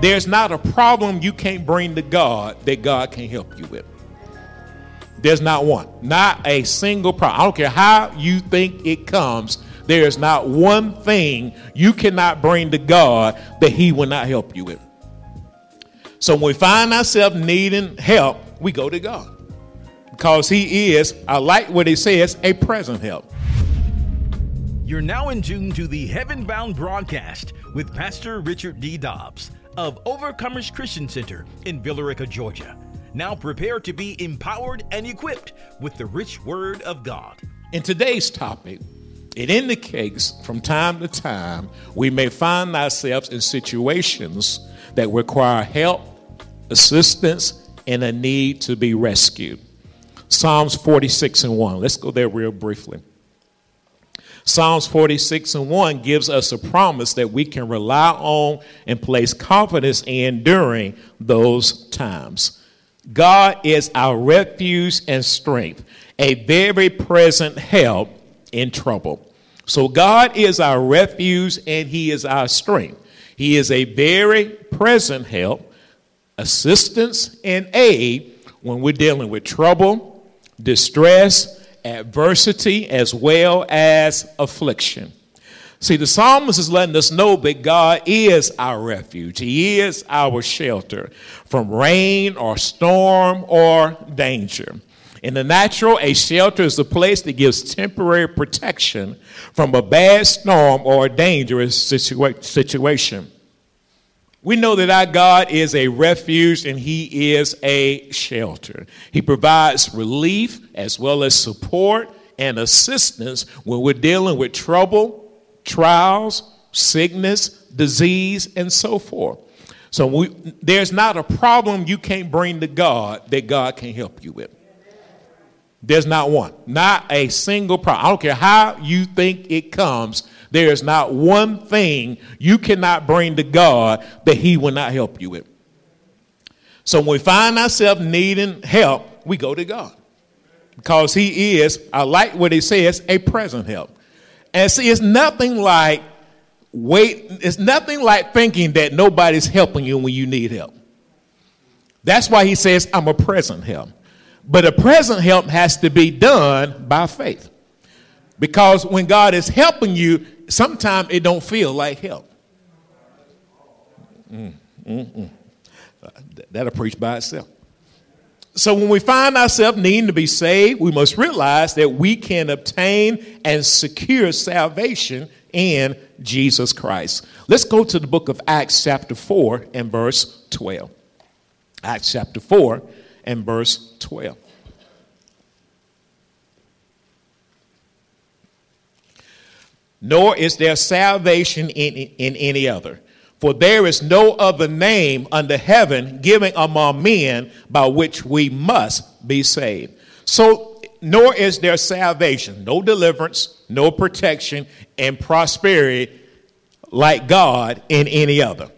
There's not a problem you can't bring to God that God can help you with. There's not one. Not a single problem. I don't care how you think it comes. There is not one thing you cannot bring to God that He will not help you with. So when we find ourselves needing help, we go to God. Because He is, I like what He says, a present help. You're now in tune to the Heaven Bound broadcast with Pastor Richard D. Dobbs of Overcomers Christian Center in Villa Rica, Georgia. Now prepare to be empowered and equipped with the rich word of God. In today's topic, it indicates from time to time we may find ourselves in situations that require help, assistance, and a need to be rescued. Psalms 46 and 1. Let's go there real briefly. Psalms 46 and 1 gives us a promise that we can rely on and place confidence in during those times. God is our refuge and strength, a very present help in trouble. So God is our refuge and He is our strength. He is a very present help, assistance, and aid when we're dealing with trouble, distress, adversity, as well as affliction. See, the psalmist is letting us know that God is our refuge. He is our shelter from rain or storm or danger. In the natural, a shelter is a place that gives temporary protection from a bad storm or a dangerous situa- situation. We know that our God is a refuge and He is a shelter. He provides relief as well as support and assistance when we're dealing with trouble trials, sickness, disease, and so forth. So we, there's not a problem you can't bring to God that God can help you with. There's not one. Not a single problem. I don't care how you think it comes. There is not one thing you cannot bring to God that He will not help you with. So when we find ourselves needing help, we go to God. Because He is, I like what He says, a present help. And see, it's nothing like wait, it's nothing like thinking that nobody's helping you when you need help. That's why he says, I'm a present help. But a present help has to be done by faith. Because when God is helping you, sometimes it don't feel like help. Mm, mm, mm. That'll preach by itself. So when we find ourselves needing to be saved, we must realize that we can obtain and secure salvation in Jesus Christ. Let's go to the book of Acts, chapter 4, and verse 12. Acts chapter 4 and verse 12. Nor is there salvation in, in any other. For there is no other name under heaven given among men by which we must be saved. So, nor is there salvation, no deliverance, no protection, and prosperity like God in any other.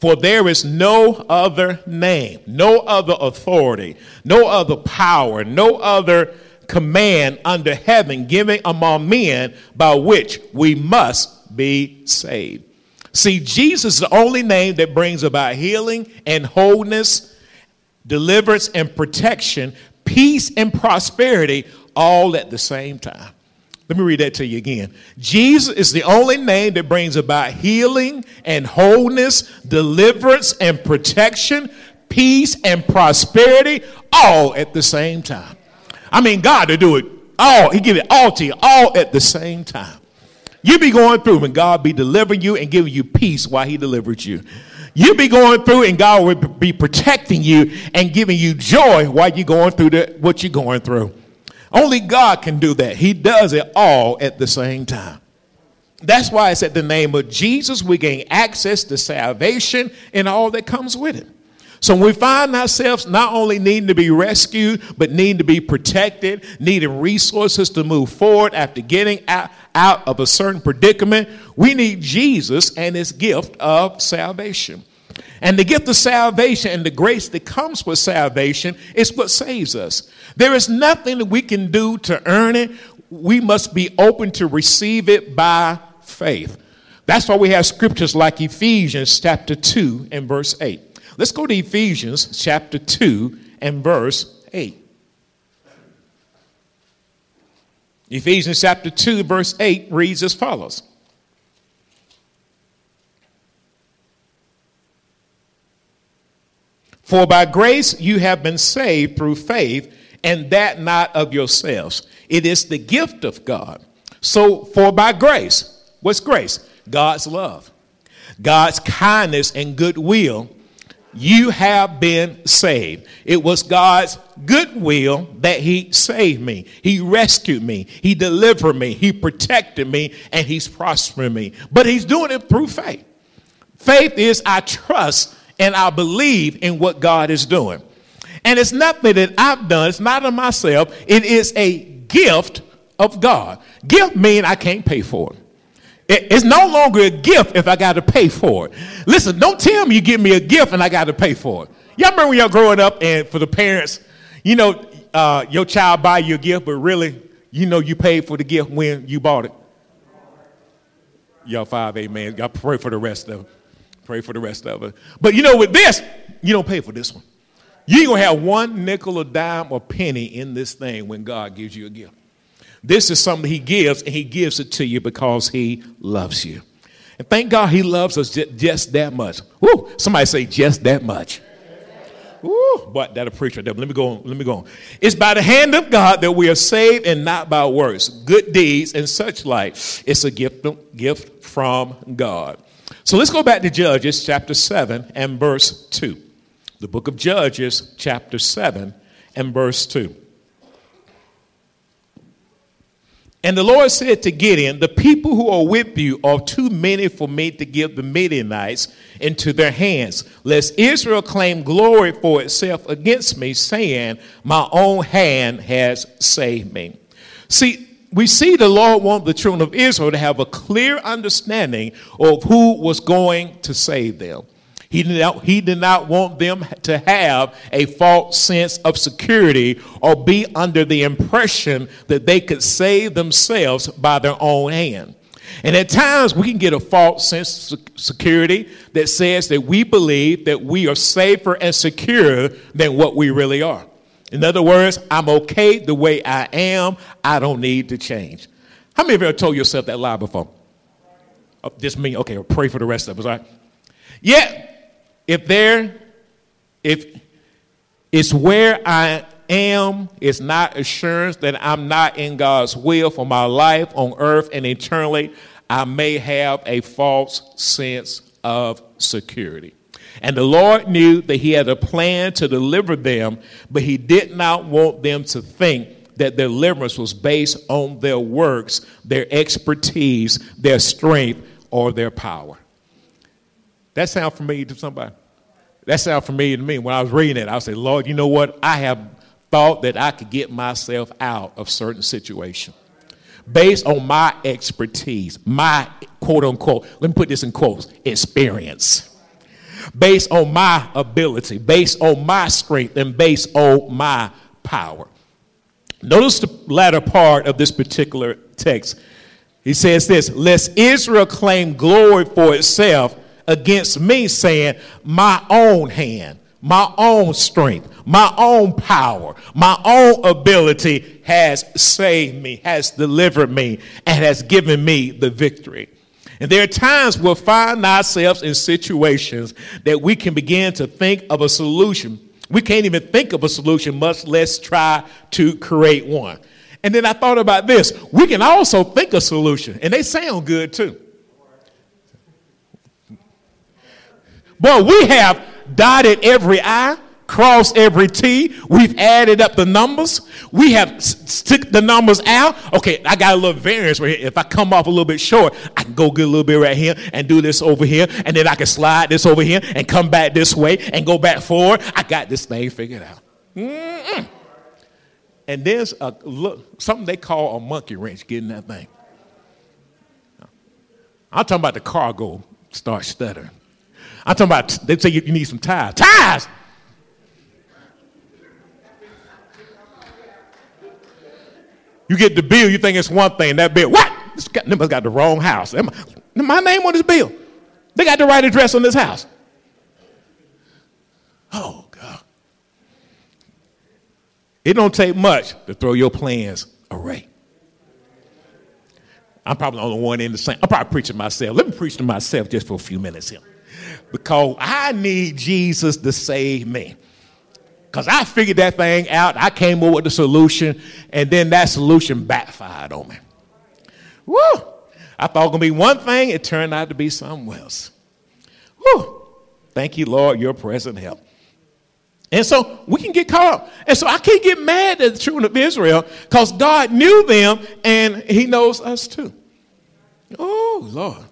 For there is no other name, no other authority, no other power, no other command under heaven given among men by which we must be saved. See, Jesus is the only name that brings about healing and wholeness, deliverance and protection, peace and prosperity all at the same time. Let me read that to you again. Jesus is the only name that brings about healing and wholeness, deliverance and protection, peace and prosperity all at the same time. I mean, God to do it all, He give it all to you, all at the same time. You be going through and God be delivering you and giving you peace while He delivered you. You be going through and God will be protecting you and giving you joy while you're going through the, what you're going through. Only God can do that. He does it all at the same time. That's why it's at the name of Jesus we gain access to salvation and all that comes with it. So we find ourselves not only needing to be rescued, but needing to be protected, needing resources to move forward after getting out, out of a certain predicament. We need Jesus and his gift of salvation. And the gift of salvation and the grace that comes with salvation is what saves us. There is nothing that we can do to earn it. We must be open to receive it by faith. That's why we have scriptures like Ephesians chapter 2 and verse 8. Let's go to Ephesians chapter 2 and verse 8. Ephesians chapter 2, verse 8 reads as follows For by grace you have been saved through faith, and that not of yourselves. It is the gift of God. So, for by grace, what's grace? God's love, God's kindness and goodwill, you have been saved. It was God's goodwill that He saved me. He rescued me. He delivered me. He protected me, and He's prospering me. But He's doing it through faith. Faith is I trust and I believe in what God is doing. And it's nothing that I've done, it's not of myself, it is a gift of God. Gift mean I can't pay for it. It's no longer a gift if I got to pay for it. Listen, don't tell me you give me a gift and I got to pay for it. Y'all remember when y'all growing up and for the parents, you know, uh, your child buy you a gift, but really, you know, you paid for the gift when you bought it. Y'all five amen. Y'all pray for the rest of it. Pray for the rest of it. But you know, with this, you don't pay for this one. You ain't gonna have one nickel or dime or penny in this thing when God gives you a gift. This is something He gives, and He gives it to you because He loves you. And thank God He loves us just that much. Woo! Somebody say just that much. Woo! But that a preacher. Let me go on. Let me go on. It's by the hand of God that we are saved and not by works, good deeds, and such like. It's a gift, gift from God. So let's go back to Judges chapter 7 and verse 2. The book of Judges, chapter 7 and verse 2. And the Lord said to Gideon, The people who are with you are too many for me to give the Midianites into their hands, lest Israel claim glory for itself against me, saying, My own hand has saved me. See, we see the Lord want the children of Israel to have a clear understanding of who was going to save them. He did, not, he did not want them to have a false sense of security or be under the impression that they could save themselves by their own hand. And at times we can get a false sense of security that says that we believe that we are safer and secure than what we really are. In other words, I'm okay the way I am. I don't need to change. How many of you have told yourself that lie before? Oh, just me. Okay, pray for the rest of us, right? Yeah, if there, if it's where I am, it's not assurance that I'm not in God's will for my life on earth and eternally, I may have a false sense of security. And the Lord knew that He had a plan to deliver them, but He did not want them to think that deliverance was based on their works, their expertise, their strength, or their power. That sound familiar to somebody? That sound familiar to me. When I was reading it, I said, Lord, you know what? I have thought that I could get myself out of certain situation based on my expertise, my quote unquote, let me put this in quotes, experience. Based on my ability, based on my strength, and based on my power. Notice the latter part of this particular text. He says this Lest Israel claim glory for itself against me, saying, My own hand, my own strength, my own power, my own ability has saved me, has delivered me, and has given me the victory. And there are times we'll find ourselves in situations that we can begin to think of a solution. We can't even think of a solution, much less try to create one. And then I thought about this. We can also think a solution, and they sound good too. Boy, we have dotted every I, crossed every T. We've added up the numbers. We have stick the numbers out. Okay, I got a little variance right here. If I come off a little bit short, I can go get a little bit right here and do this over here, and then I can slide this over here and come back this way and go back forward. I got this thing figured out. Mm-mm. And there's a look, something they call a monkey wrench getting that thing. I'm talking about the cargo start stuttering. I'm talking about, they say you, you need some ties. Ties! You get the bill, you think it's one thing. That bill, what? This guy, got the wrong house. My name on this bill. They got the right address on this house. Oh, God. It don't take much to throw your plans away. I'm probably the only one in the same. I'm probably preaching myself. Let me preach to myself just for a few minutes here. Because I need Jesus to save me. Because I figured that thing out. I came up with the solution, and then that solution backfired on me. Woo! I thought it was going to be one thing, it turned out to be something else. Woo! Thank you, Lord, your present help. And so we can get caught up. And so I can't get mad at the children of Israel because God knew them and He knows us too. Oh, Lord.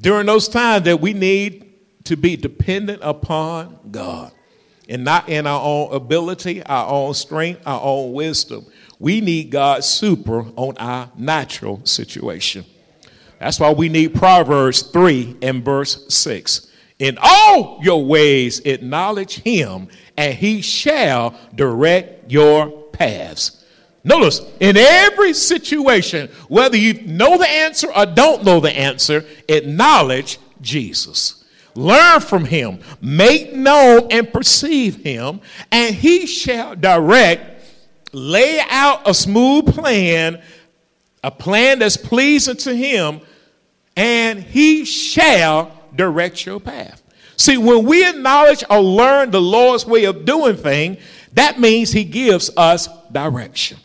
During those times that we need to be dependent upon God and not in our own ability, our own strength, our own wisdom. We need God's super on our natural situation. That's why we need Proverbs 3 and verse 6. In all your ways, acknowledge him, and he shall direct your paths. Notice, in every situation, whether you know the answer or don't know the answer, acknowledge Jesus. Learn from him, make known and perceive him, and he shall direct, lay out a smooth plan, a plan that's pleasing to him, and he shall direct your path. See, when we acknowledge or learn the Lord's way of doing things, that means He gives us direction.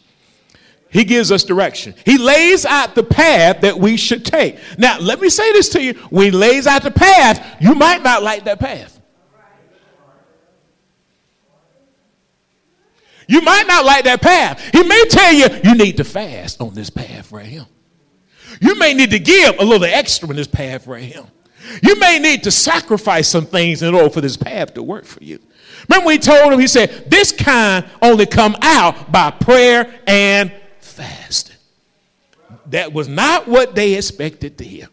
He gives us direction. He lays out the path that we should take. Now, let me say this to you. When He lays out the path, you might not like that path. You might not like that path. He may tell you you need to fast on this path right here. You may need to give a little extra in this path right here. You may need to sacrifice some things in order for this path to work for you. Remember we told him, he said, this kind only come out by prayer and fasting. That was not what they expected to hear.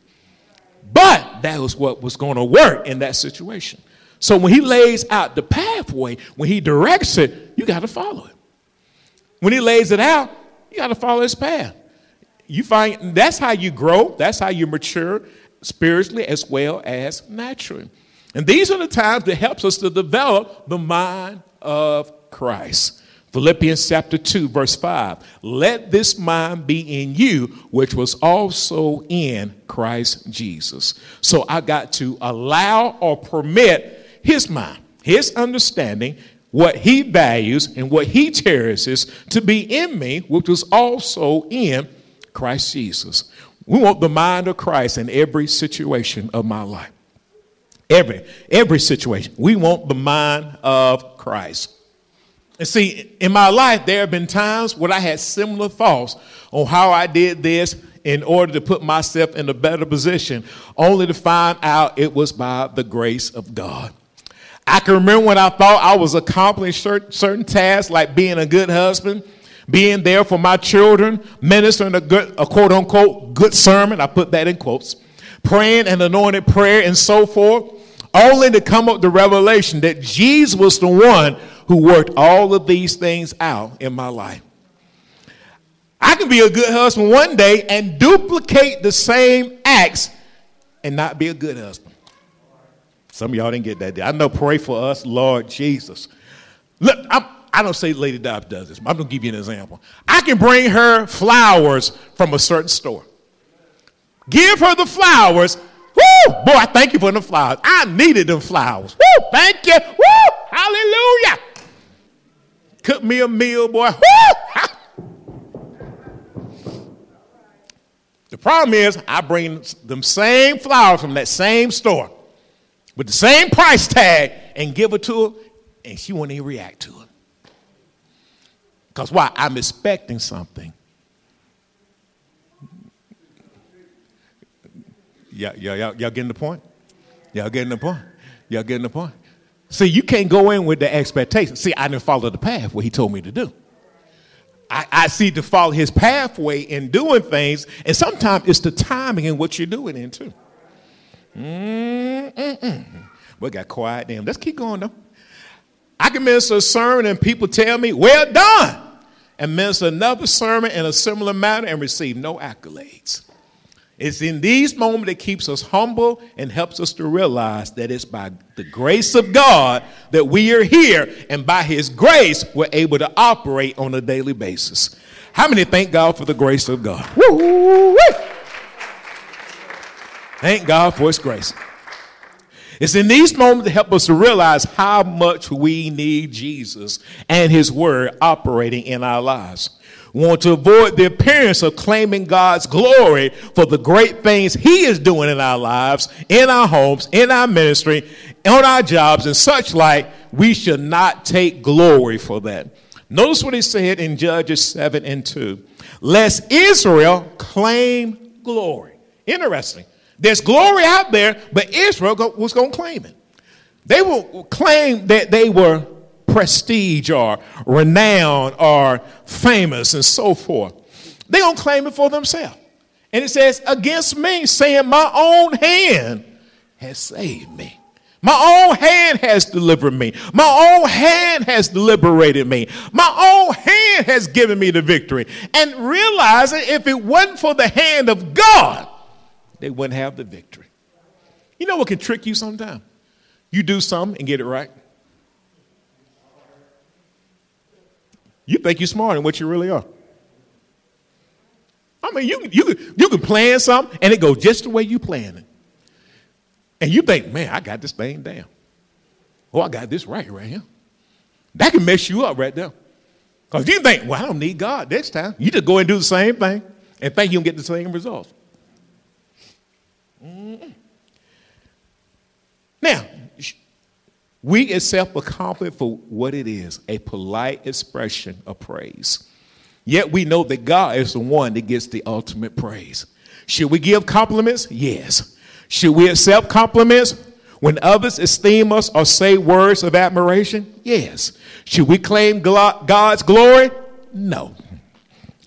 But that was what was going to work in that situation. So when he lays out the pathway, when he directs it, you got to follow it. When he lays it out, you got to follow his path. You find that's how you grow, that's how you mature, spiritually as well as naturally. And these are the times that helps us to develop the mind of Christ. Philippians chapter 2, verse 5. Let this mind be in you, which was also in Christ Jesus. So I got to allow or permit his mind, his understanding, what he values and what he cherishes to be in me, which was also in Christ Jesus. We want the mind of Christ in every situation of my life. Every, every situation. We want the mind of Christ. And see, in my life, there have been times when I had similar thoughts on how I did this in order to put myself in a better position, only to find out it was by the grace of God. I can remember when I thought I was accomplishing certain tasks like being a good husband, being there for my children, ministering a good, a quote unquote good sermon. I put that in quotes. Praying an anointed prayer and so forth, only to come up the revelation that Jesus was the one who worked all of these things out in my life. I can be a good husband one day and duplicate the same acts and not be a good husband. Some of y'all didn't get that. Day. I know, pray for us, Lord Jesus. Look, I'm, I don't say Lady Dobbs does this, but I'm going to give you an example. I can bring her flowers from a certain store. Give her the flowers. Woo! Boy, thank you for the flowers. I needed them flowers. Woo! Thank you. Woo! Hallelujah. Cook me a meal, boy. The problem is, I bring them same flowers from that same store with the same price tag and give it to her, and she won't even react to it. Because why? I'm expecting something. Yeah, yeah, y'all, y'all getting the point? Y'all getting the point? Y'all getting the point? See, you can't go in with the expectation. See, I didn't follow the path what he told me to do. I, I see to follow his pathway in doing things, and sometimes it's the timing and what you're doing in too. Mm-mm-mm. We got quiet. Damn, let's keep going though. I can minister a sermon and people tell me, well done, and minister another sermon in a similar manner and receive no accolades. It's in these moments that keeps us humble and helps us to realize that it's by the grace of God that we are here, and by His grace, we're able to operate on a daily basis. How many thank God for the grace of God? Woo-wee. Thank God for His grace. It's in these moments that help us to realize how much we need Jesus and His Word operating in our lives. Want to avoid the appearance of claiming God's glory for the great things He is doing in our lives, in our homes, in our ministry, on our jobs, and such like. We should not take glory for that. Notice what he said in Judges 7 and 2. Lest Israel claim glory. Interesting. There's glory out there, but Israel was going to claim it. They will claim that they were prestige or renown or famous and so forth. They're going to claim it for themselves. And it says, against me, saying, My own hand has saved me. My own hand has delivered me. My own hand has liberated me. My own hand has given me the victory. And realizing if it wasn't for the hand of God, they wouldn't have the victory. You know what can trick you sometimes? You do something and get it right. You think you're smarter than what you really are. I mean, you, you, you can plan something and it goes just the way you planned it. And you think, man, I got this thing down. Oh, I got this right right here. That can mess you up right there. Because you think, well, I don't need God this time. You just go and do the same thing and think you'll get the same results. Mm-mm. Now, we accept a compliment for what it is a polite expression of praise. Yet we know that God is the one that gets the ultimate praise. Should we give compliments? Yes. Should we accept compliments when others esteem us or say words of admiration? Yes. Should we claim God's glory? No.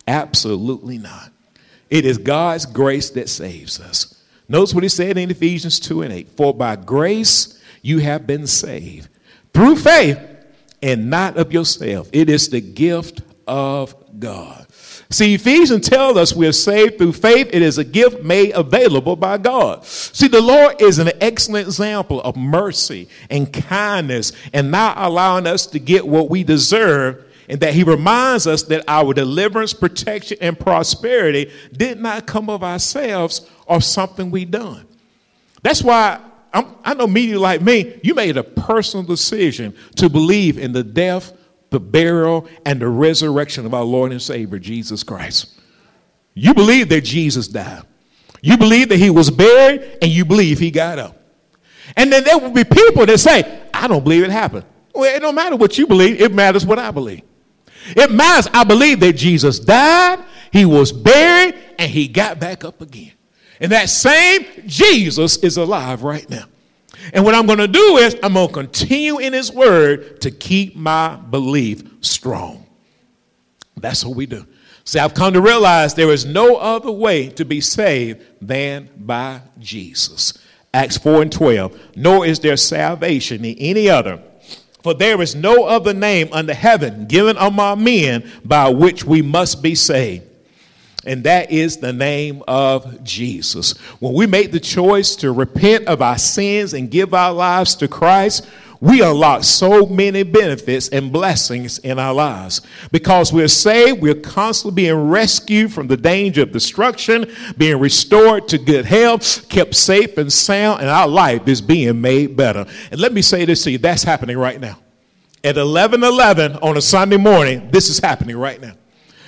Absolutely not. It is God's grace that saves us. Notice what he said in Ephesians 2 and 8 For by grace you have been saved through faith and not of yourself. It is the gift of God. See, Ephesians tells us we are saved through faith. It is a gift made available by God. See, the Lord is an excellent example of mercy and kindness and not allowing us to get what we deserve. And that he reminds us that our deliverance, protection, and prosperity did not come of ourselves or something we done. That's why I'm, i know media like me, you made a personal decision to believe in the death, the burial, and the resurrection of our Lord and Savior, Jesus Christ. You believe that Jesus died. You believe that he was buried, and you believe he got up. And then there will be people that say, I don't believe it happened. Well, it don't matter what you believe, it matters what I believe. It matters, I believe that Jesus died, he was buried, and he got back up again. And that same Jesus is alive right now. And what I'm going to do is I'm going to continue in his word to keep my belief strong. That's what we do. See, I've come to realize there is no other way to be saved than by Jesus. Acts 4 and 12. Nor is there salvation in any other. For there is no other name under heaven given among men by which we must be saved and that is the name of Jesus. When we make the choice to repent of our sins and give our lives to Christ, we unlock so many benefits and blessings in our lives. Because we're saved, we're constantly being rescued from the danger of destruction, being restored to good health, kept safe and sound, and our life is being made better. And let me say this to you that's happening right now. At 11 11 on a Sunday morning, this is happening right now.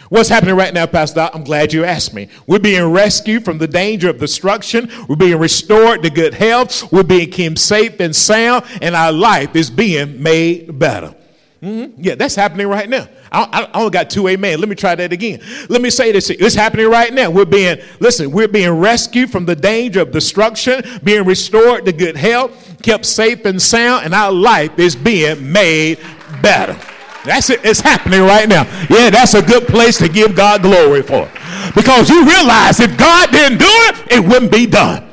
What's happening right now, Pastor? I'm glad you asked me. We're being rescued from the danger of destruction. We're being restored to good health. We're being kept safe and sound, and our life is being made better. Mm-hmm. Yeah, that's happening right now. I, I, only got two amen. Let me try that again. Let me say this. It's happening right now. We're being, listen, we're being rescued from the danger of destruction, being restored to good health, kept safe and sound, and our life is being made better. That's it. It's happening right now. Yeah, that's a good place to give God glory for. Because you realize if God didn't do it, it wouldn't be done.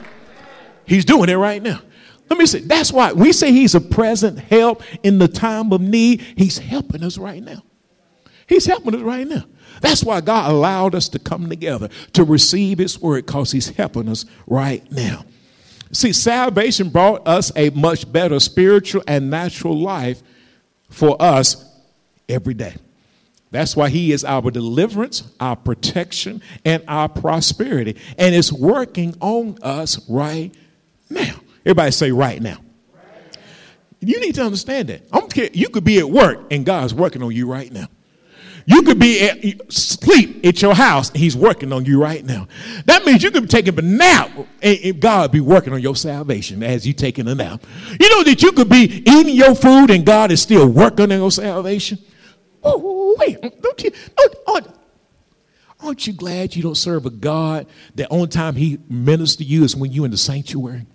He's doing it right now. Let me say, that's why we say he's a present help in the time of need. He's helping us right now. He's helping us right now. That's why God allowed us to come together to receive His word because He's helping us right now. See, salvation brought us a much better spiritual and natural life for us every day. That's why He is our deliverance, our protection, and our prosperity. And it's working on us right now. Everybody say, right now. You need to understand that. I'm you could be at work and God's working on you right now. You could be at sleep at your house and he's working on you right now. That means you could be taking a nap and God be working on your salvation as you taking a nap. You know that you could be eating your food and God is still working on your salvation. Oh, wait, don't you? Don't, aren't you glad you don't serve a God that only time he ministers to you is when you're in the sanctuary?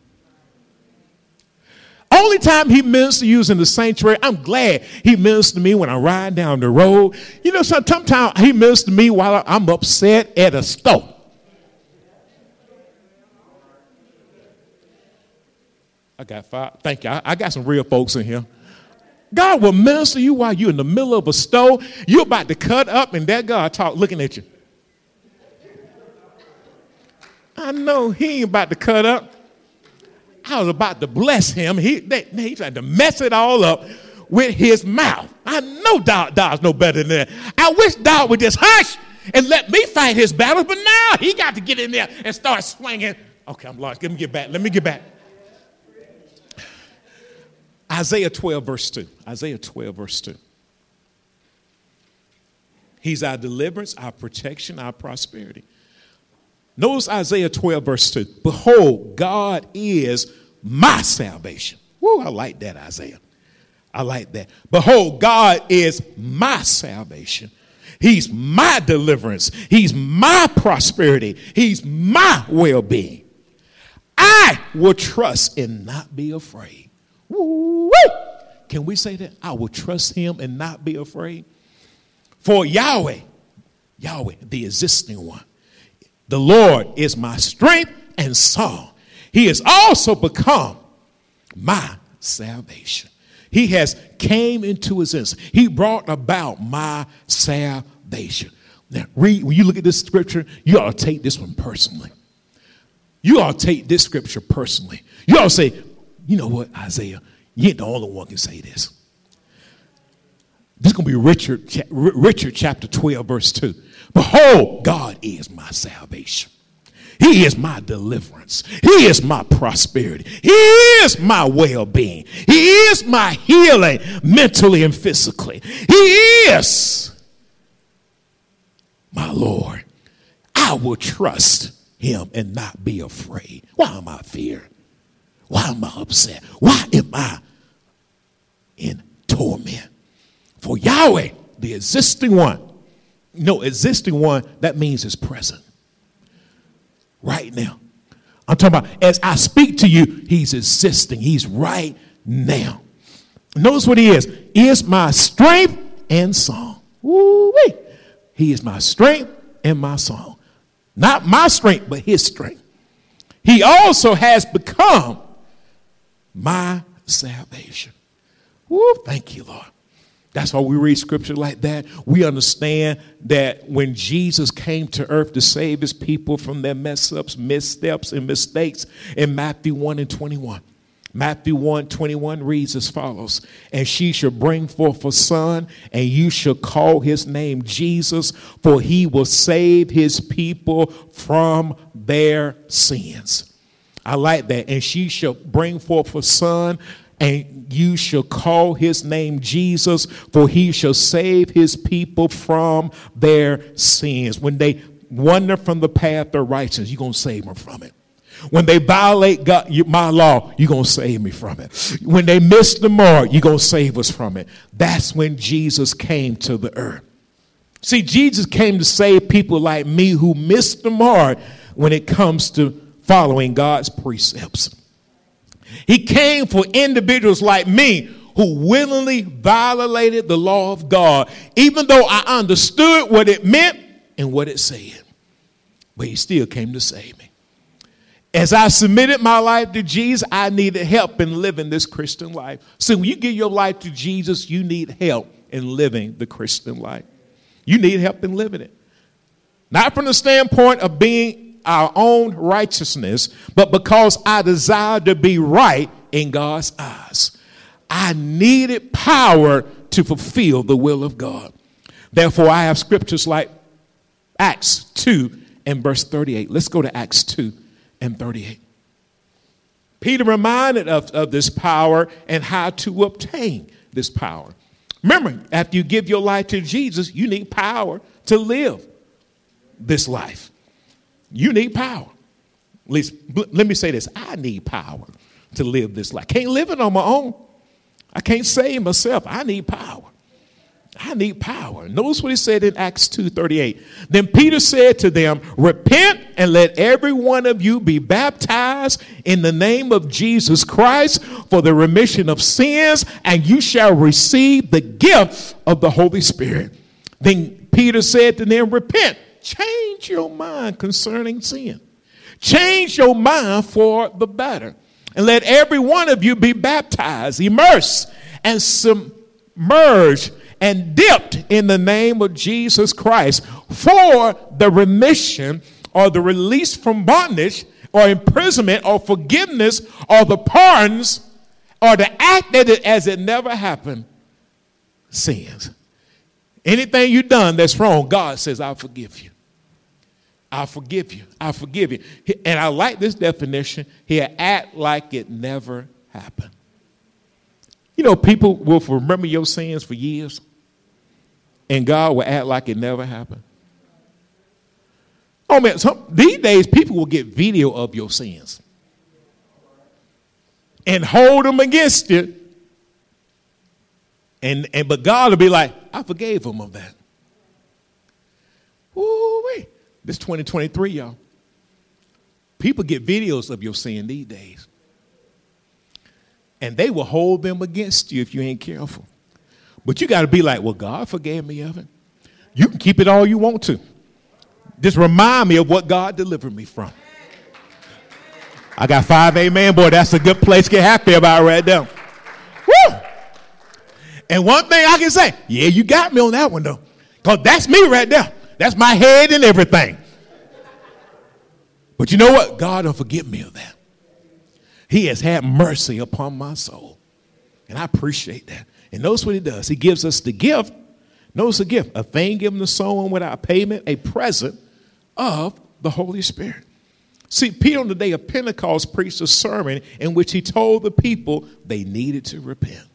Only time he ministers to you is in the sanctuary. I'm glad he ministers to me when I ride down the road. You know, sometimes he ministers to me while I'm upset at a store. I got five. Thank you. I, I got some real folks in here. God will minister you while you're in the middle of a store. You're about to cut up, and that God talk looking at you. I know he ain't about to cut up. I was about to bless him. He, they, he tried to mess it all up with his mouth. I know Dog, Dog's no better than that. I wish Dog would just hush and let me fight his battles, but now he got to get in there and start swinging. Okay, I'm lost. Let me get back. Let me get back. Isaiah 12, verse 2. Isaiah 12, verse 2. He's our deliverance, our protection, our prosperity. Notice Isaiah 12, verse 2. Behold, God is my salvation. Woo, I like that, Isaiah. I like that. Behold, God is my salvation. He's my deliverance. He's my prosperity. He's my well being. I will trust and not be afraid. Woo! Can we say that? I will trust him and not be afraid. For Yahweh, Yahweh, the existing one, the Lord is my strength and song. He has also become my salvation. He has came into his innocence. He brought about my salvation. Now, read, when you look at this scripture, you ought to take this one personally. You ought to take this scripture personally. You ought to say, you know what, Isaiah, you ain't the only one can say this. This is going to be Richard, Richard chapter 12, verse 2. Behold, God is my salvation. He is my deliverance. He is my prosperity. He is my well being. He is my healing mentally and physically. He is my Lord. I will trust him and not be afraid. Why am I feared? Why am I upset? Why am I in torment? For Yahweh, the existing one, no, existing one, that means is present. Right now. I'm talking about as I speak to you, he's existing. He's right now. Notice what he is. Is my strength and song. Woo-wee. He is my strength and my song. Not my strength, but his strength. He also has become my salvation. Woo, thank you, Lord. That's why we read scripture like that. We understand that when Jesus came to earth to save his people from their mess ups, missteps, and mistakes in Matthew 1 and 21. Matthew 1 21 reads as follows And she shall bring forth a son, and you shall call his name Jesus, for he will save his people from their sins. I like that. And she shall bring forth a son, and you shall call his name Jesus, for he shall save his people from their sins. When they wander from the path of righteousness, you're going to save them from it. When they violate God, my law, you're going to save me from it. When they miss the mark, you're going to save us from it. That's when Jesus came to the earth. See, Jesus came to save people like me who miss the mark when it comes to following God's precepts. He came for individuals like me who willingly violated the law of God, even though I understood what it meant and what it said. But he still came to save me. As I submitted my life to Jesus, I needed help in living this Christian life. So when you give your life to Jesus, you need help in living the Christian life. You need help in living it. Not from the standpoint of being our own righteousness, but because I desire to be right in God's eyes. I needed power to fulfill the will of God. Therefore, I have scriptures like Acts 2 and verse 38. Let's go to Acts 2 and 38. Peter reminded us of this power and how to obtain this power. Remember, after you give your life to Jesus, you need power to live this life. You need power. At least, let me say this I need power to live this life. I Can't live it on my own. I can't save myself. I need power. I need power. Notice what he said in Acts 2:38. Then Peter said to them, "Repent and let every one of you be baptized in the name of Jesus Christ for the remission of sins, and you shall receive the gift of the Holy Spirit." Then Peter said to them, "Repent, change your mind concerning sin. Change your mind for the better." And let every one of you be baptized, immersed, and submerged and dipped in the name of Jesus Christ for the remission or the release from bondage or imprisonment or forgiveness or the pardons or the act as it never happened sins. Anything you've done that's wrong, God says, I'll forgive you. I'll forgive you. I'll forgive you. And I like this definition. He'll act like it never happened. You know, people will remember your sins for years and God will act like it never happened? Oh man, some, these days people will get video of your sins and hold them against you. And, and but God will be like, I forgave him of that. Wait. This 2023, y'all. People get videos of your sin these days. And they will hold them against you if you ain't careful. But you got to be like, well, God forgave me of it. You can keep it all you want to. Just remind me of what God delivered me from. I got five amen. Boy, that's a good place to get happy about right there. And one thing I can say, yeah, you got me on that one though. Because that's me right there. That's my head and everything. But you know what? God will forgive me of that. He has had mercy upon my soul. And I appreciate that. And notice what he does. He gives us the gift. Notice the gift. A thing given to someone without payment, a present of the Holy Spirit. See, Peter on the day of Pentecost preached a sermon in which he told the people they needed to repent.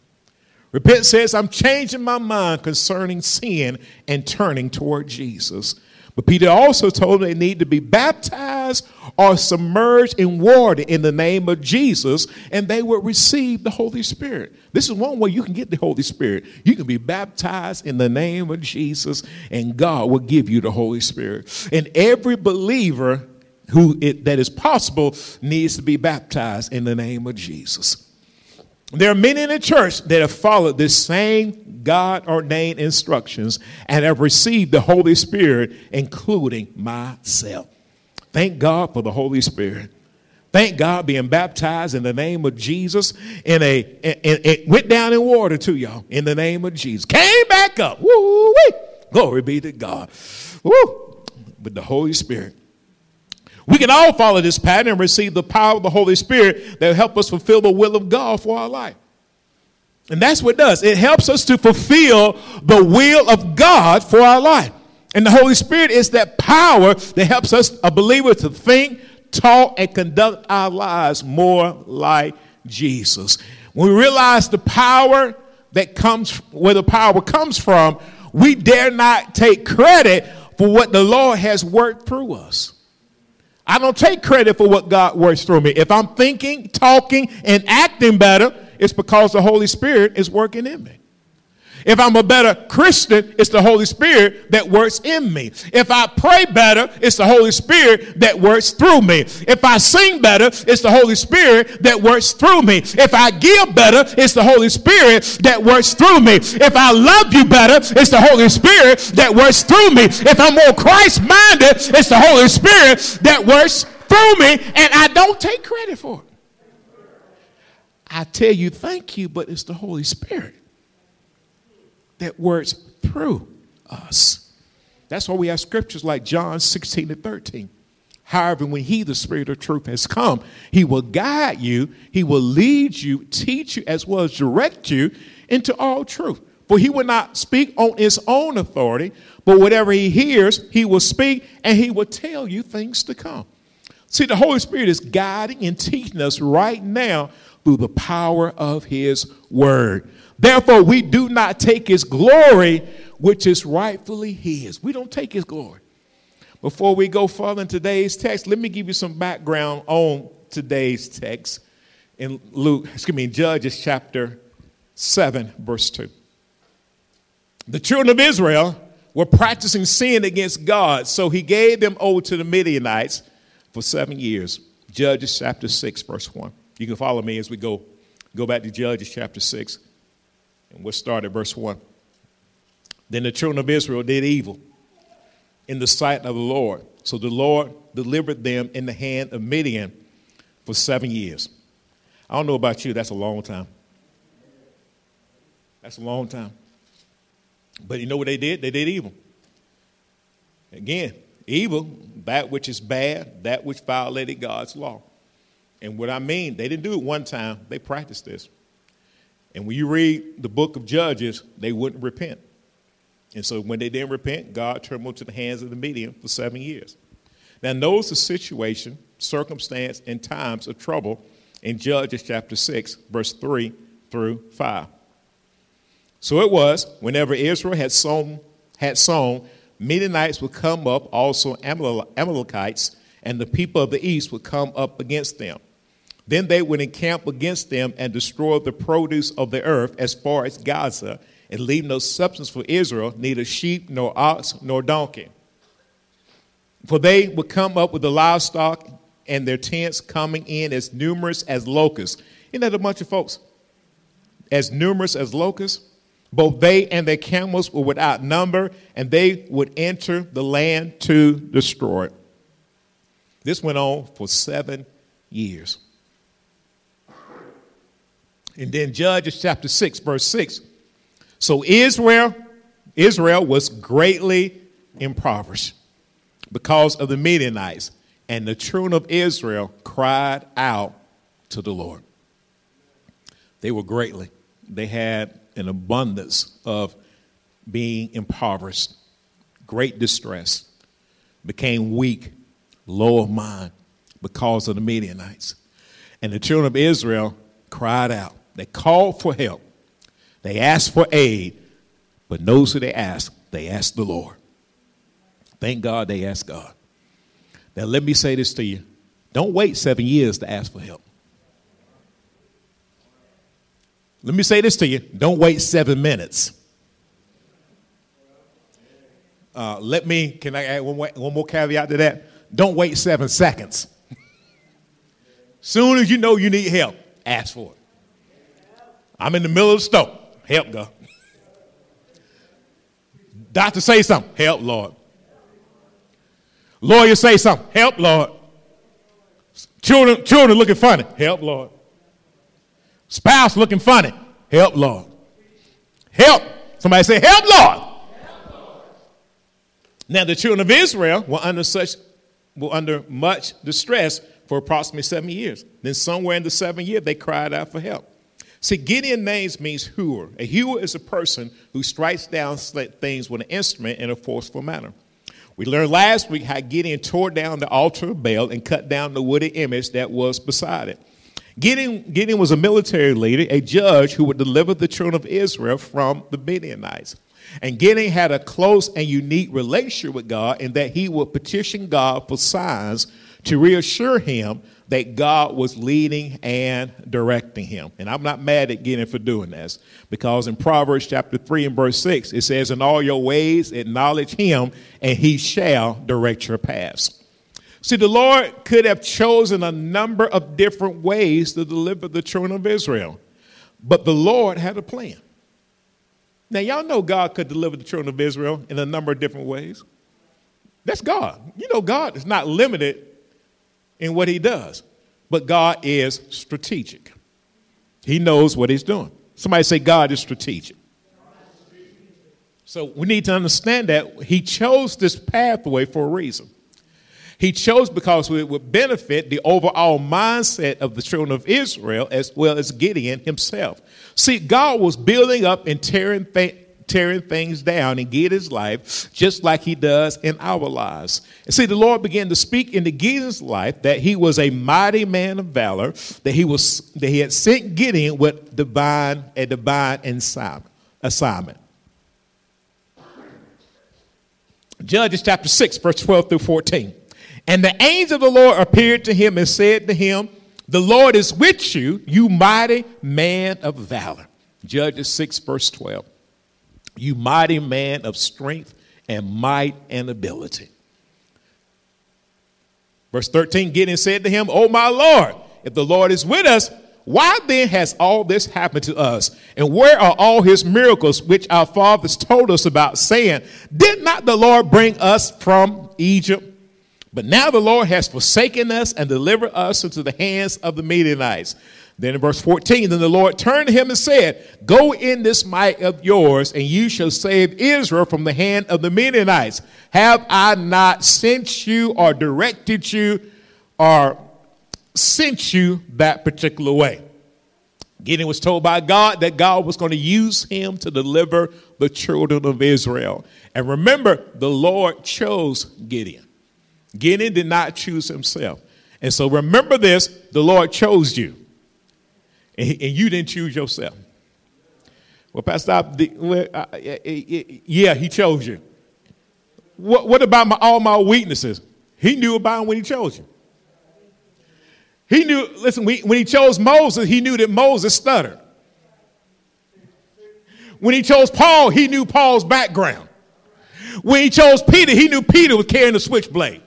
Repent says, I'm changing my mind concerning sin and turning toward Jesus. But Peter also told them they need to be baptized or submerged in water in the name of Jesus, and they would receive the Holy Spirit. This is one way you can get the Holy Spirit. You can be baptized in the name of Jesus, and God will give you the Holy Spirit. And every believer who it, that is possible needs to be baptized in the name of Jesus. There are many in the church that have followed this same God ordained instructions and have received the Holy Spirit, including myself. Thank God for the Holy Spirit. Thank God being baptized in the name of Jesus in a it went down in water too, y'all. In the name of Jesus. Came back up. Woo wee. Glory be to God. Woo. With the Holy Spirit. We can all follow this pattern and receive the power of the Holy Spirit that help us fulfill the will of God for our life. And that's what it does. It helps us to fulfill the will of God for our life. And the Holy Spirit is that power that helps us, a believer, to think, talk, and conduct our lives more like Jesus. When we realize the power that comes, where the power comes from, we dare not take credit for what the Lord has worked through us. I don't take credit for what God works through me. If I'm thinking, talking, and acting better, it's because the Holy Spirit is working in me. If I'm a better Christian, it's the Holy Spirit that works in me. If I pray better, it's the Holy Spirit that works through me. If I sing better, it's the Holy Spirit that works through me. If I give better, it's the Holy Spirit that works through me. If I love you better, it's the Holy Spirit that works through me. If I'm more Christ minded, it's the Holy Spirit that works through me, and I don't take credit for it. I tell you thank you, but it's the Holy Spirit that works through us. That's why we have scriptures like John 16 and 13. However, when he, the Spirit of truth, has come, he will guide you, he will lead you, teach you, as well as direct you into all truth. For he will not speak on his own authority, but whatever he hears, he will speak and he will tell you things to come. See, the Holy Spirit is guiding and teaching us right now through the power of his word. Therefore, we do not take his glory, which is rightfully his. We don't take his glory. Before we go further in today's text, let me give you some background on today's text in Luke, excuse me, Judges chapter 7, verse 2. The children of Israel were practicing sin against God, so he gave them over to the Midianites for seven years. Judges chapter 6, verse 1. You can follow me as we go, go back to Judges chapter 6, and we'll start at verse 1. Then the children of Israel did evil in the sight of the Lord. So the Lord delivered them in the hand of Midian for seven years. I don't know about you, that's a long time. That's a long time. But you know what they did? They did evil. Again, evil, that which is bad, that which violated God's law. And what I mean, they didn't do it one time, they practiced this. And when you read the book of Judges, they wouldn't repent. And so when they didn't repent, God turned them to the hands of the Midian for seven years. Now, notice the situation, circumstance, and times of trouble in Judges chapter 6, verse 3 through 5. So it was, whenever Israel had sown, had sown, Midianites would come up, also Amalekites, and the people of the east would come up against them. Then they would encamp against them and destroy the produce of the earth as far as Gaza, and leave no substance for Israel, neither sheep, nor ox, nor donkey. For they would come up with the livestock and their tents coming in as numerous as locusts. Isn't that a bunch of folks? As numerous as locusts? Both they and their camels were without number, and they would enter the land to destroy it. This went on for seven years. And then Judges chapter 6, verse 6. So Israel, Israel was greatly impoverished because of the Midianites, and the children of Israel cried out to the Lord. They were greatly. They had an abundance of being impoverished, great distress, became weak, low of mind because of the Midianites. And the children of Israel cried out. They called for help. They asked for aid, but knows who they asked? They asked the Lord. Thank God they asked God. Now, let me say this to you don't wait seven years to ask for help. Let me say this to you don't wait seven minutes. Uh, let me, can I add one more, one more caveat to that? Don't wait seven seconds. Soon as you know you need help, ask for it. I'm in the middle of the store. Help, God. Doctor say something. Help, Lord. Lawyer say something. Help, Lord. Children, children looking funny. Help, Lord. Spouse looking funny. Help, Lord. Help. Somebody say, Help, Lord. Help, Lord. Now, the children of Israel were under such were under much distress for approximately seven years. Then, somewhere in the seventh year, they cried out for help. See, Gideon names means hewer. A hewer is a person who strikes down things with an instrument in a forceful manner. We learned last week how Gideon tore down the altar of Baal and cut down the wooden image that was beside it. Gideon, Gideon was a military leader, a judge who would deliver the children of Israel from the Midianites. And Gideon had a close and unique relationship with God in that he would petition God for signs to reassure him that God was leading and directing him. And I'm not mad at Gideon for doing this because in Proverbs chapter 3 and verse 6, it says, In all your ways acknowledge him, and he shall direct your paths. See, the Lord could have chosen a number of different ways to deliver the children of Israel, but the Lord had a plan. Now, y'all know God could deliver the children of Israel in a number of different ways. That's God. You know, God is not limited in what He does, but God is strategic. He knows what He's doing. Somebody say, God is strategic. So we need to understand that he chose this pathway for a reason. He chose because it would benefit the overall mindset of the children of Israel as well as Gideon himself. See, God was building up and tearing, th- tearing things down in Gideon's life just like he does in our lives. And see, the Lord began to speak into Gideon's life that he was a mighty man of valor, that he was that he had sent Gideon with divine a divine assignment. Judges chapter 6, verse 12 through 14. And the angel of the Lord appeared to him and said to him, The Lord is with you, you mighty man of valor. Judges 6, verse 12. You mighty man of strength and might and ability. Verse 13, Gideon said to him, Oh my Lord, if the Lord is with us, why then has all this happened to us? And where are all his miracles which our fathers told us about, saying, Did not the Lord bring us from Egypt? But now the Lord has forsaken us and delivered us into the hands of the Midianites. Then in verse 14, then the Lord turned to him and said, Go in this might of yours, and you shall save Israel from the hand of the Midianites. Have I not sent you or directed you or sent you that particular way? Gideon was told by God that God was going to use him to deliver the children of Israel. And remember, the Lord chose Gideon. Gideon did not choose himself. And so remember this the Lord chose you, and, you didn't choose yourself. Well, Pastor, uh, yeah, he chose you. What, what about my, all my weaknesses? He knew about them when he chose you. He knew, listen, when he chose Moses, he knew that Moses stuttered. When he chose Paul, he knew Paul's background. When he chose Peter, he knew Peter was carrying a switchblade.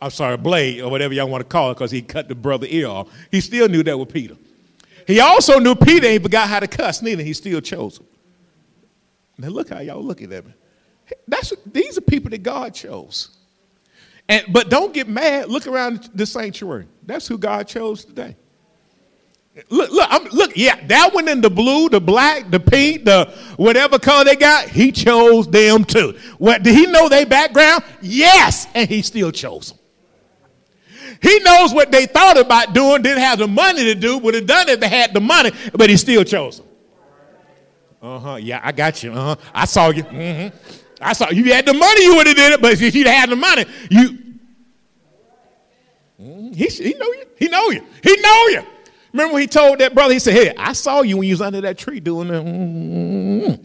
I'm sorry, blade or whatever y'all want to call it, because he cut the brother ear off. He still knew that was Peter. He also knew Peter ain't forgot how to cuss neither. He still chose him. Now look how y'all looking at me. That's these are people that God chose. And but don't get mad. Look around the sanctuary. That's who God chose today. Look, look, I'm, look, yeah, that one in the blue, the black, the pink, the whatever color they got, he chose them too. What did he know their background? Yes, and he still chose them. He knows what they thought about doing, didn't have the money to do, would have done it if they had the money, but he still chose them. Uh huh. Yeah, I got you. Uh huh. I saw you. Mm-hmm. I saw you had the money, you would have did it, but if you had the money, you. Mm-hmm. He, he know you. He know you. He know you. Remember when he told that brother, he said, Hey, I saw you when you was under that tree doing the. Mm-hmm.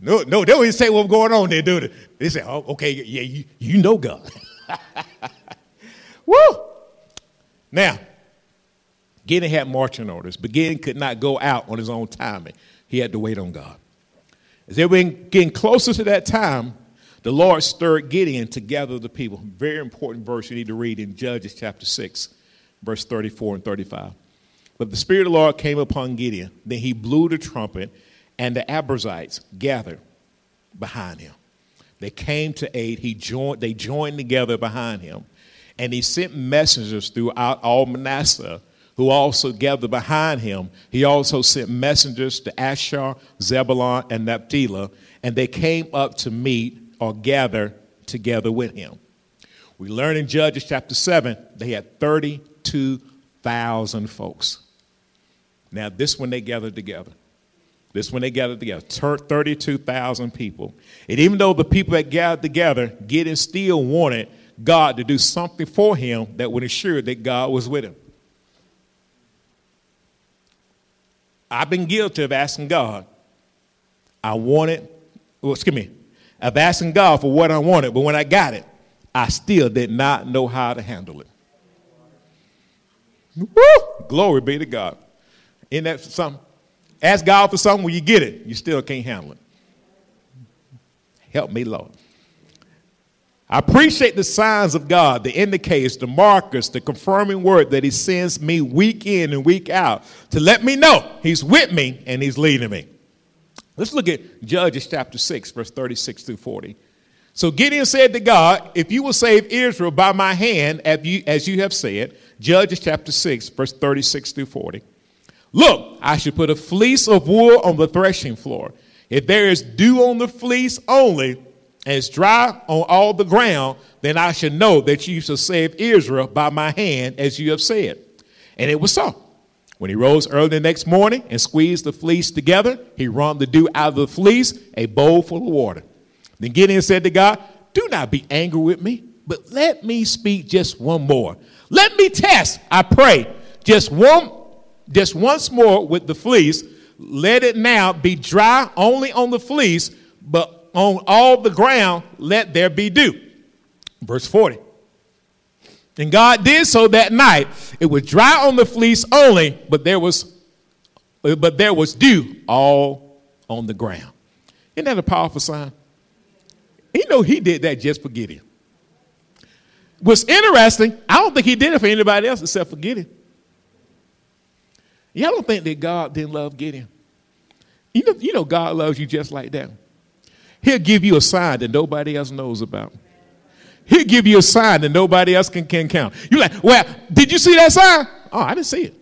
No, no, they don't even say what's going on there, do they? They say, Oh, okay, yeah, you, you know God. Woo! Now, Gideon had marching orders, but Gideon could not go out on his own timing. He had to wait on God. As they were getting closer to that time, the Lord stirred Gideon to gather the people. Very important verse you need to read in Judges chapter 6, verse 34 and 35. But the Spirit of the Lord came upon Gideon. Then he blew the trumpet, and the Abiezrites gathered behind him. They came to aid. He joined, they joined together behind him. And he sent messengers throughout all Manasseh who also gathered behind him. He also sent messengers to Asher, Zebulun, and Naphtali, and they came up to meet or gather together with him. We learn in Judges chapter 7, they had 32,000 folks. Now, this one they gathered together. This when they gathered together, 32,000 people. And even though the people that gathered together, Gideon still wanted God to do something for him that would ensure that God was with him. I've been guilty of asking God. I wanted, well, excuse me, of asking God for what I wanted, but when I got it, I still did not know how to handle it. Woo! Glory be to God. Isn't that something? Ask God for something when you get it, you still can't handle it. Help me, Lord. I appreciate the signs of God, the indicators, the markers, the confirming word that He sends me week in and week out to let me know He's with me and He's leading me. Let's look at Judges chapter 6, verse 36 through 40. So Gideon said to God, If you will save Israel by my hand, as you, have said, Judges chapter 6, verse 36 through 40. Look, I should put a fleece of wool on the threshing floor If there is dew on the fleece only, it's dry on all the ground, then I should know that you shall save Israel by my hand, as you have said. And it was so. When he rose early the next morning and squeezed the fleece together, he wrung the dew out of the fleece, a bowl full of water. Then Gideon said to God, Do not be angry with me, but let me speak just one more. Let me test, I pray, just one, just once more with the fleece. Let it now be dry only on the fleece, but on all the ground let there be dew. Verse 40. And God did so that night. It was dry on the fleece only, but there was but there was dew all on the ground. Isn't that a powerful sign? He know he did that just for Gideon. What's interesting, I don't think he did it for anybody else except for Gideon. Y'all don't think that God didn't love Gideon. You know, you know God loves you just like that. He'll give you a sign that nobody else knows about. He'll give you a sign that nobody else can, can count. You're like, well, did you see that sign? Oh, I didn't see it.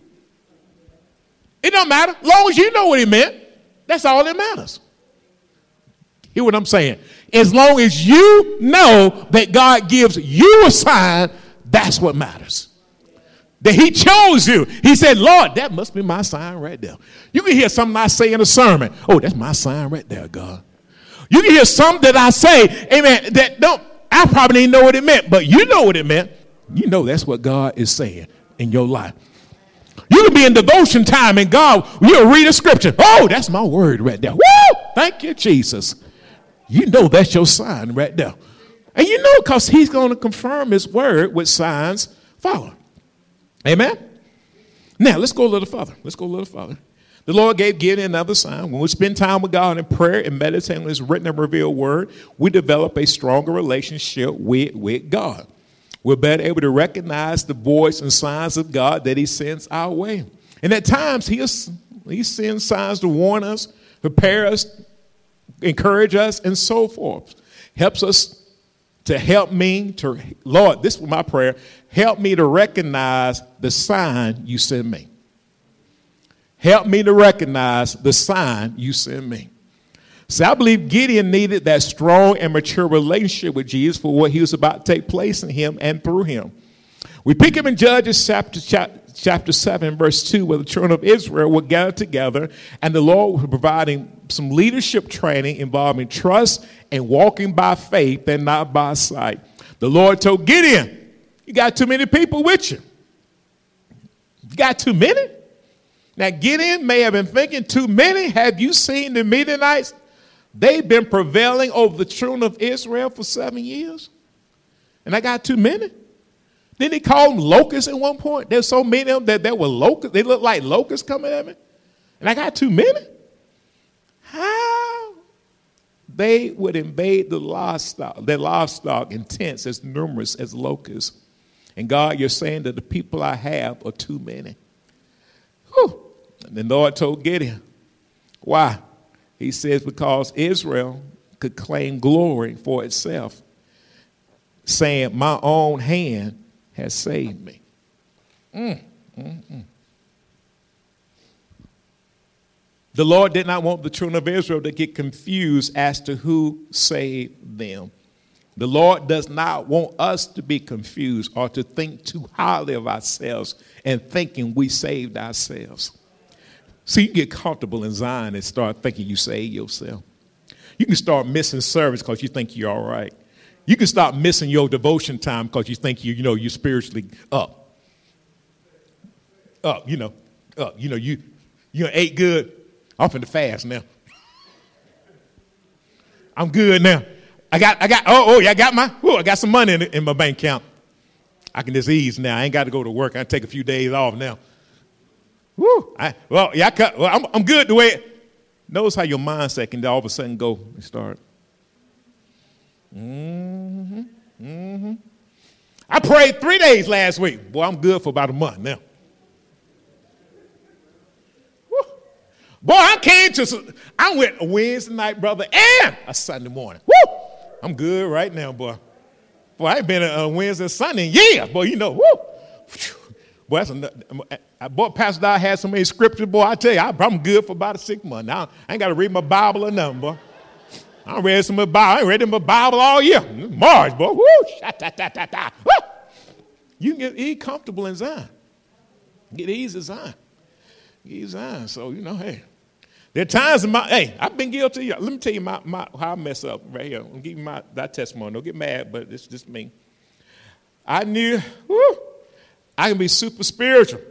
It don't matter. Long as you know what he meant, that's all that matters. Hear what I'm saying? As long as you know that God gives you a sign, that's what matters. That he chose you. He said, Lord, that must be my sign right there. You can hear something I say in a sermon. Oh, that's my sign right there, God. You can hear something that I say, amen, that don't I probably didn't know what it meant, but you know what it meant. You know that's what God is saying in your life. You can be in devotion time and God, you'll read a scripture. Oh, that's my word right there. Woo! Thank you, Jesus. You know that's your sign right there. And you know because he's going to confirm his word with signs follow. Amen? Now, let's go a little further. Let's go a little further. The Lord gave Gideon another sign. When we spend time with God in prayer and meditating on His written and revealed word, we develop a stronger relationship with, with God. We're better able to recognize the voice and signs of God that He sends our way. And at times, He, he sends signs to warn us, prepare us, encourage us, and so forth. Helps us to help me to, Lord, this was my prayer, help me to recognize the sign you send me. Help me to recognize the sign you send me. So I believe Gideon needed that strong and mature relationship with Jesus for what he was about to take place in him and through him. We pick him in Judges chapter, chapter 7, verse 2, where the children of Israel were gathered together, and the Lord was providing some leadership training involving trust and walking by faith and not by sight. The Lord told Gideon, You got too many people with you. You got too many? Now, Gideon may have been thinking, too many. Have you seen the Midianites? They've been prevailing over the children of Israel for seven years. And I got too many. Then he called them locusts at one point. There's so many of them that there were locusts. They look like locusts coming at me. And I got too many. How? They would invade the livestock, their livestock in tents as numerous as locusts. And God, you're saying that the people I have are too many. Whew. The Lord told Gideon, why? He says, because Israel could claim glory for itself, saying, My own hand has saved me. Mm, mm, mm. The Lord did not want the children of Israel to get confused as to who saved them. The Lord does not want us to be confused or to think too highly of ourselves and thinking we saved ourselves. See, you get comfortable in Zion and start thinking you saved yourself. You can start missing service because you think you're all right. You can start missing your devotion time because you think you, you know, you're spiritually up. Up, you know, up. You know, you you ate good. I'm finna fast now. I'm good now. I got, I got, oh, oh, yeah, I got my, oh, I got some money in, in my bank account. I can just ease now. I ain't got to go to work. I take a few days off now. Woo. I, well, yeah, I cut, well, I'm, I'm good the way. It, notice how your mindset can all of a sudden go and start. Mm-hmm. Mm-hmm. I prayed three days last week. Boy, I'm good for about a month now. Boy, I came to, I went a Wednesday night, brother, and a Sunday morning. Woo! I'm good right now, boy. Boy, I ain't been a Wednesday, Sunday years, boy. You know, woo. Boy, that's a, uh, uh, uh, boy, Pastor Dobbs had so many scriptures, boy, I tell you, I, am good for about a six month. Now, I ain't got to read my Bible or nothing, boy. I read some of the Bible. I ain't read my Bible all year. March, boy. Woo! Woo! You can get comfortable in Zion. Get easy Zion. Get easy Zion. So, you know, hey. There are times in my, hey, I've been guilty. Let me tell you my, my, how I mess up right here. I'm giving my that testimony. Don't get mad, but it's just me. I knew, whoo, I can be super spiritual.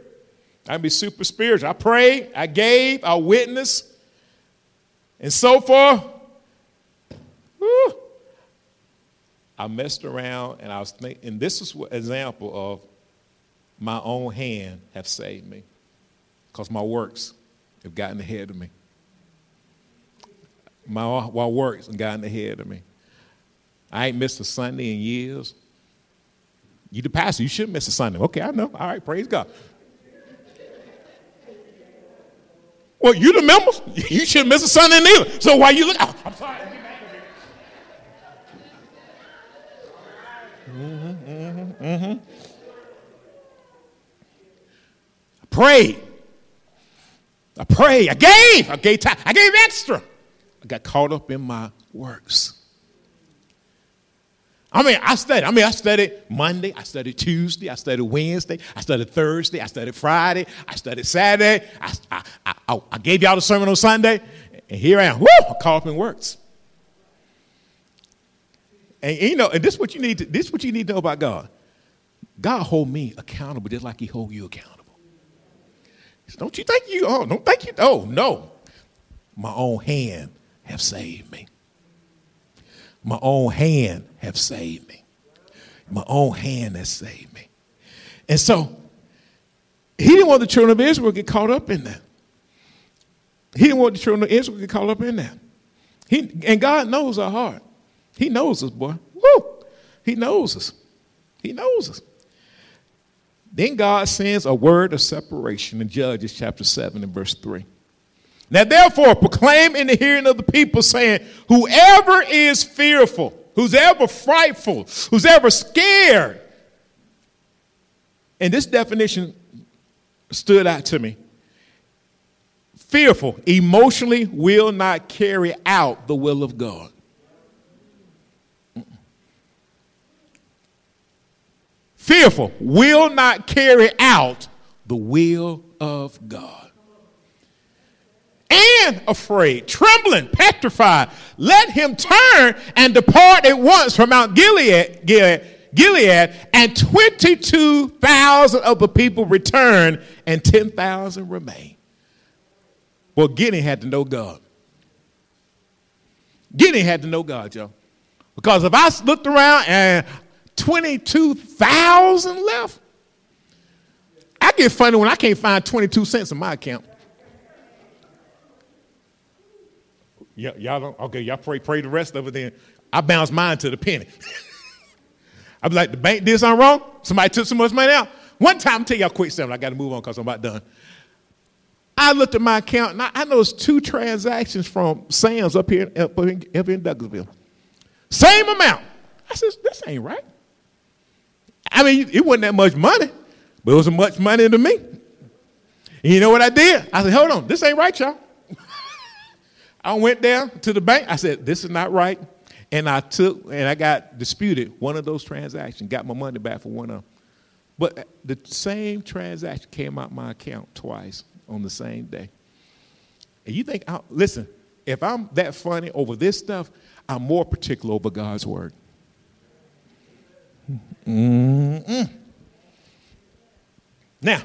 I can be super spiritual. I prayed, I gave, I witnessed, and so forth. Whoo, I messed around and I was thinking, and this is an example of my own hand have saved me because my works have gotten ahead of me. My, my works have gotten ahead of me. I ain't missed a Sunday in years. You the pastor, you shouldn't miss a Sunday. Okay, I know. All right, praise God. Well, you the members, you shouldn't miss a Sunday neither. So why you look? Oh, I'm sorry. Mm-hmm, mm-hmm, mm-hmm. I prayed. I prayed. I gave. I gave time. I gave extra. I got caught up in my works. I mean, I studied. I mean, I studied Monday, I studied Tuesday, I studied Wednesday, I studied Thursday, I studied Friday, I studied Saturday. I, I, I, I gave y'all the sermon on Sunday, and here I am. Woo! Caught up in works. And you know, and this is what you need to, this is what you need to know about God. God hold me accountable just like he hold you accountable. Don't you think you, oh, don't think you, oh, no. My own hand have saved me. My own hand have saved me. My own hand has saved me. And so, he didn't want the children of Israel to get caught up in that. He didn't want the children of Israel to get caught up in that. He, and God knows our heart. He knows us, boy. Woo! He knows us. He knows us. Then God sends a word of separation in Judges chapter 7 and verse 3. Now, therefore, proclaim in the hearing of the people, saying, Whoever is fearful, who's ever frightful, who's ever scared. And this definition stood out to me. Fearful, emotionally will not carry out the will of God. fearful, will not carry out the will of God. And afraid, trembling, petrified, let him turn and depart at once from Mount Gilead, Gilead, Gilead and 22,000 of the people returned and 10,000 remained. Well, Gideon had to know God. Gideon had to know God, y'all. Because if I looked around and 22,000 left. I get funny when I can't find 22 cents in my account. Yeah, y'all don't, okay, y'all pray, pray the rest of it then. I bounce mine to the penny. I be like, the bank did something wrong? Somebody took so much money out? One time, I'll tell y'all quick something. I got to move on because I'm about done. I looked at my account and I, I noticed two transactions from Sam's up here, up in, up in Douglasville. Same amount. I said, this ain't right. I mean, it wasn't that much money, but it was much money to me. And you know what I did? I said, hold on, this ain't right, y'all. I went down to the bank. I said, this is not right. And I took, and I got disputed one of those transactions, got my money back for one of them. But the same transaction came out my account twice on the same day. And you think, I, listen, if I'm that funny over this stuff, I'm more particular over God's word. Mm-mm. Now,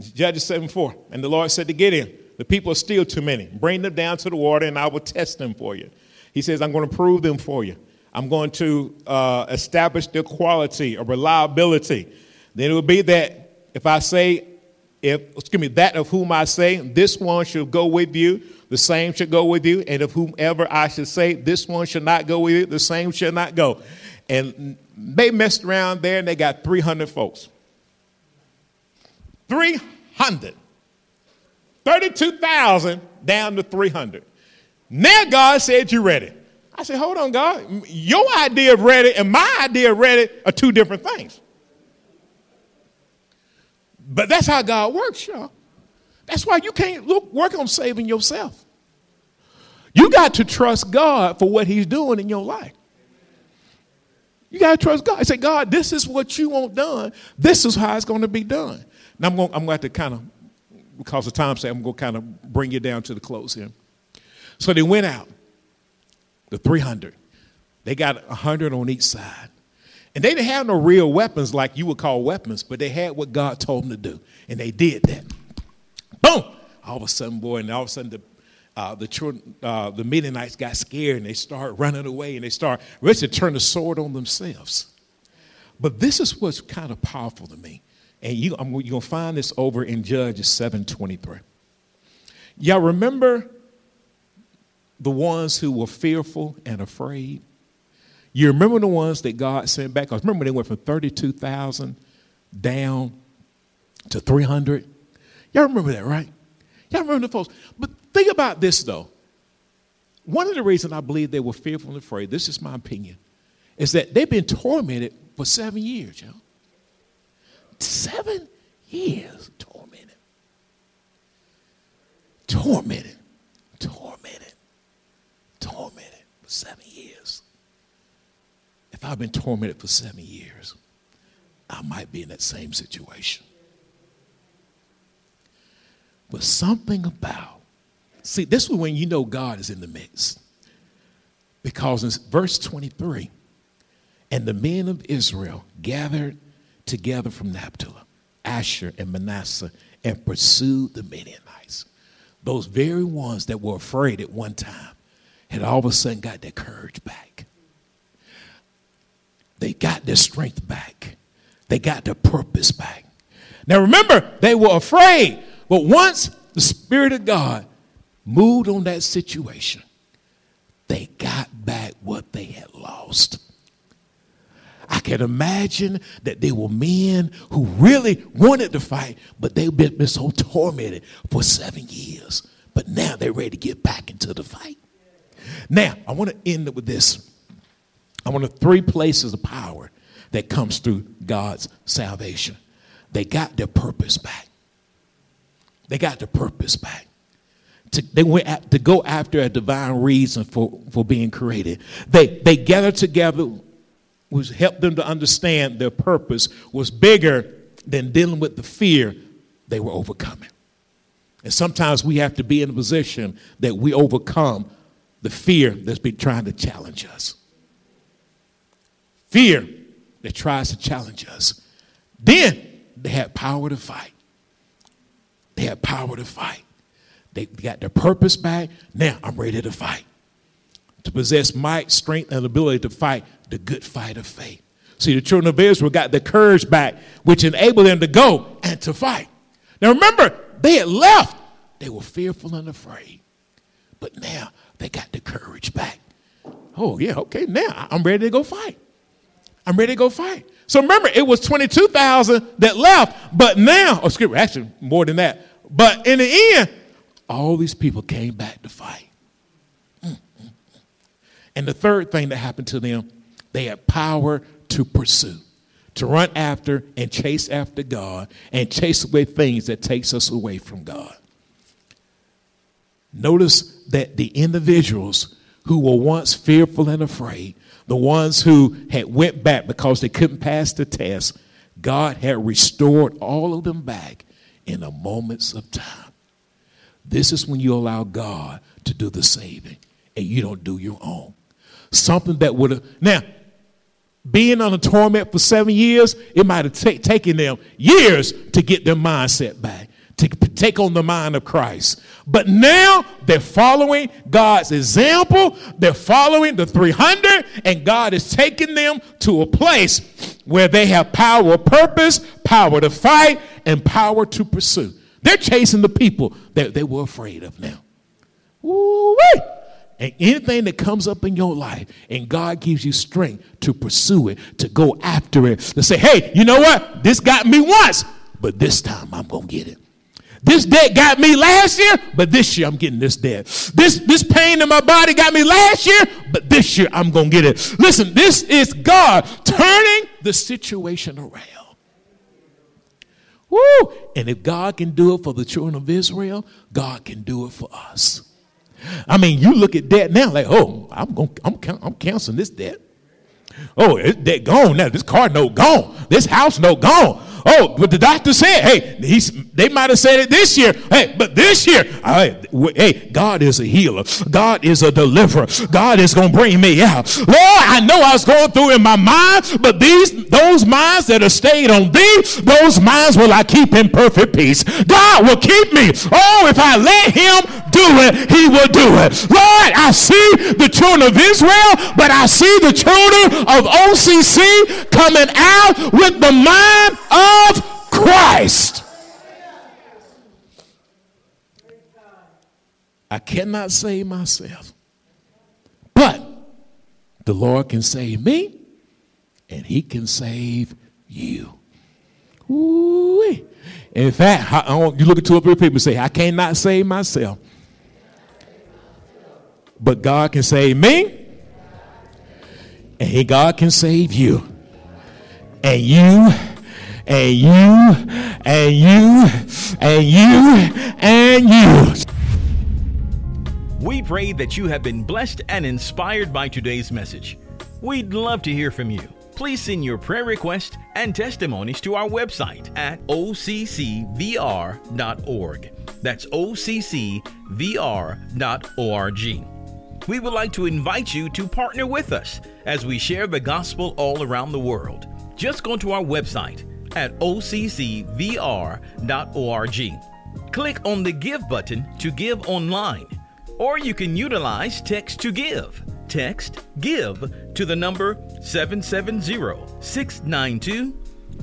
Judges 7 4. And the Lord said to Gideon, The people are still too many. Bring them down to the water, and I will test them for you. He says, I'm going to prove them for you. I'm going to uh, establish their quality or reliability. Then it will be that if I say, if excuse me, that of whom I say, this one shall go with you, the same shall go with you, and of whomever I should say, this one shall not go with you, the same shall not go. And they messed around there and they got 300 folks. 300. 32,000 down to 300. Now God said, You're ready. I said, Hold on, God. Your idea of ready and my idea of ready are two different things. But that's how God works, y'all. That's why you can't look, work on saving yourself. You got to trust God for what He's doing in your life. You got to trust God. I say, God, this is what you want done. This is how it's going to be done. Now I'm going, I'm going to kind of, because of time, say I'm going to kind of bring you down to the close here. So they went out, the 300. They got 100 on each side. And they didn't have no real weapons like you would call weapons, but they had what God told them to do. And they did that. Boom! All of a sudden, boy, and all of a sudden the uh, the children, uh, the Midianites got scared and they started running away and they start ready to turn the sword on themselves. But this is what's kind of powerful to me, and you, I'm, you're gonna find this over in Judges 7:23. Y'all remember the ones who were fearful and afraid? You remember the ones that God sent back? Because remember they went from 32,000 down to 300. Y'all remember that, right? Y'all remember the folks. But think about this, though. One of the reasons I believe they were fearful and afraid, this is my opinion, is that they've been tormented for seven years, y'all. Seven years tormented. Tormented. Tormented. Tormented for seven years. If I've been tormented for seven years, I might be in that same situation. But something about, see, this is when you know God is in the mix. Because in verse 23, and the men of Israel gathered together from Naphtali, Asher, and Manasseh, and pursued the Midianites. Those very ones that were afraid at one time had all of a sudden got their courage back. They got their strength back. They got their purpose back. Now remember, they were afraid, but once the Spirit of God moved on that situation, they got back what they had lost. I can imagine that they were men who really wanted to fight, but they've been, been so tormented for seven years. But now they're ready to get back into the fight. Now, I want to end with this. I want to three places of power that comes through God's salvation. They got their purpose back. They got their purpose back. To, they went at, to go after a divine reason for, for being created. They, they gathered together, which helped them to understand their purpose was bigger than dealing with the fear they were overcoming. And sometimes we have to be in a position that we overcome the fear that's been trying to challenge us. Fear that tries to challenge us. Then they had power to fight. They had power to fight. They got their purpose back. Now I'm ready to fight. To possess might, strength, and ability to fight the good fight of faith. See, the children of Israel got the courage back, which enabled them to go and to fight. Now remember, they had left. They were fearful and afraid. But now they got the courage back. Oh, yeah, okay, now I'm ready to go fight. I'm ready to go fight. So remember, it was 22,000 that left, but now, oh, excuse me, actually more than that. But in the end, all these people came back to fight. And the third thing that happened to them, they had power to pursue, to run after and chase after God and chase away things that takes us away from God. Notice that the individuals who were once fearful and afraid the ones who had went back because they couldn't pass the test, God had restored all of them back in a moments of time. This is when you allow God to do the saving and you don't do your own. Something that would have now being on a torment for seven years, it might have t- taken them years to get their mindset back to take on the mind of Christ. But now they're following God's example. They're following the 300, and God is taking them to a place where they have power of purpose, power to fight, and power to pursue. They're chasing the people that they were afraid of now. Woo-wee! And anything that comes up in your life, and God gives you strength to pursue it, to go after it, to say, hey, you know what? This got me once, but this time I'm going to get it. This debt got me last year, but this year I'm getting this debt. This, this pain in my body got me last year, but this year I'm going to get it. Listen, this is God turning the situation around. Woo! And if God can do it for the children of Israel, God can do it for us. I mean, you look at debt now, like, oh, I'm going, I'm, I'm canceling this debt. Oh, it's debt gone now. This car no gone. This house no gone. Oh, but the doctor said, hey, he's, they might have said it this year. Hey, but this year, hey, God is a healer. God is a deliverer. God is going to bring me out. Lord, I know I was going through in my mind, but these, those minds that are stayed on thee, those minds will I keep in perfect peace. God will keep me. Oh, if I let him do it, he will do it. Lord, I see the children of Israel, but I see the children of OCC coming out with the mind of Christ. I cannot save myself, but the Lord can save me and he can save you. Ooh-wee. In fact, I, I you look at two or three people and say, I cannot save myself. But God can save me, and he, God can save you. And you, and you, and you, and you, and you. We pray that you have been blessed and inspired by today's message. We'd love to hear from you. Please send your prayer requests and testimonies to our website at occvr.org. That's occvr.org we would like to invite you to partner with us as we share the gospel all around the world. Just go to our website at occvr.org. Click on the Give button to give online, or you can utilize Text to Give. Text GIVE to the number 770 692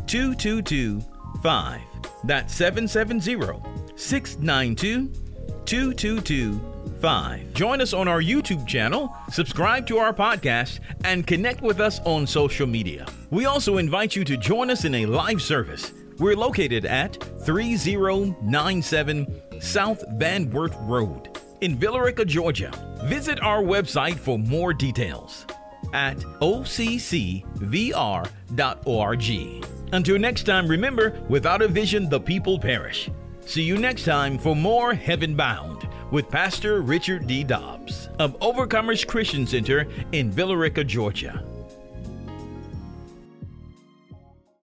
2225. That's 770 692 2225. Join us on our YouTube channel, subscribe to our podcast, and connect with us on social media. We also invite you to join us in a live service. We're located at 3097 South Van Wert Road in Villa Rica, Georgia. Visit our website for more details at occvr.org. Until next time, remember without a vision, the people perish. See you next time for more Heaven Bound with Pastor Richard D. Dobbs of Overcomers Christian Center in Villa Rica, Georgia.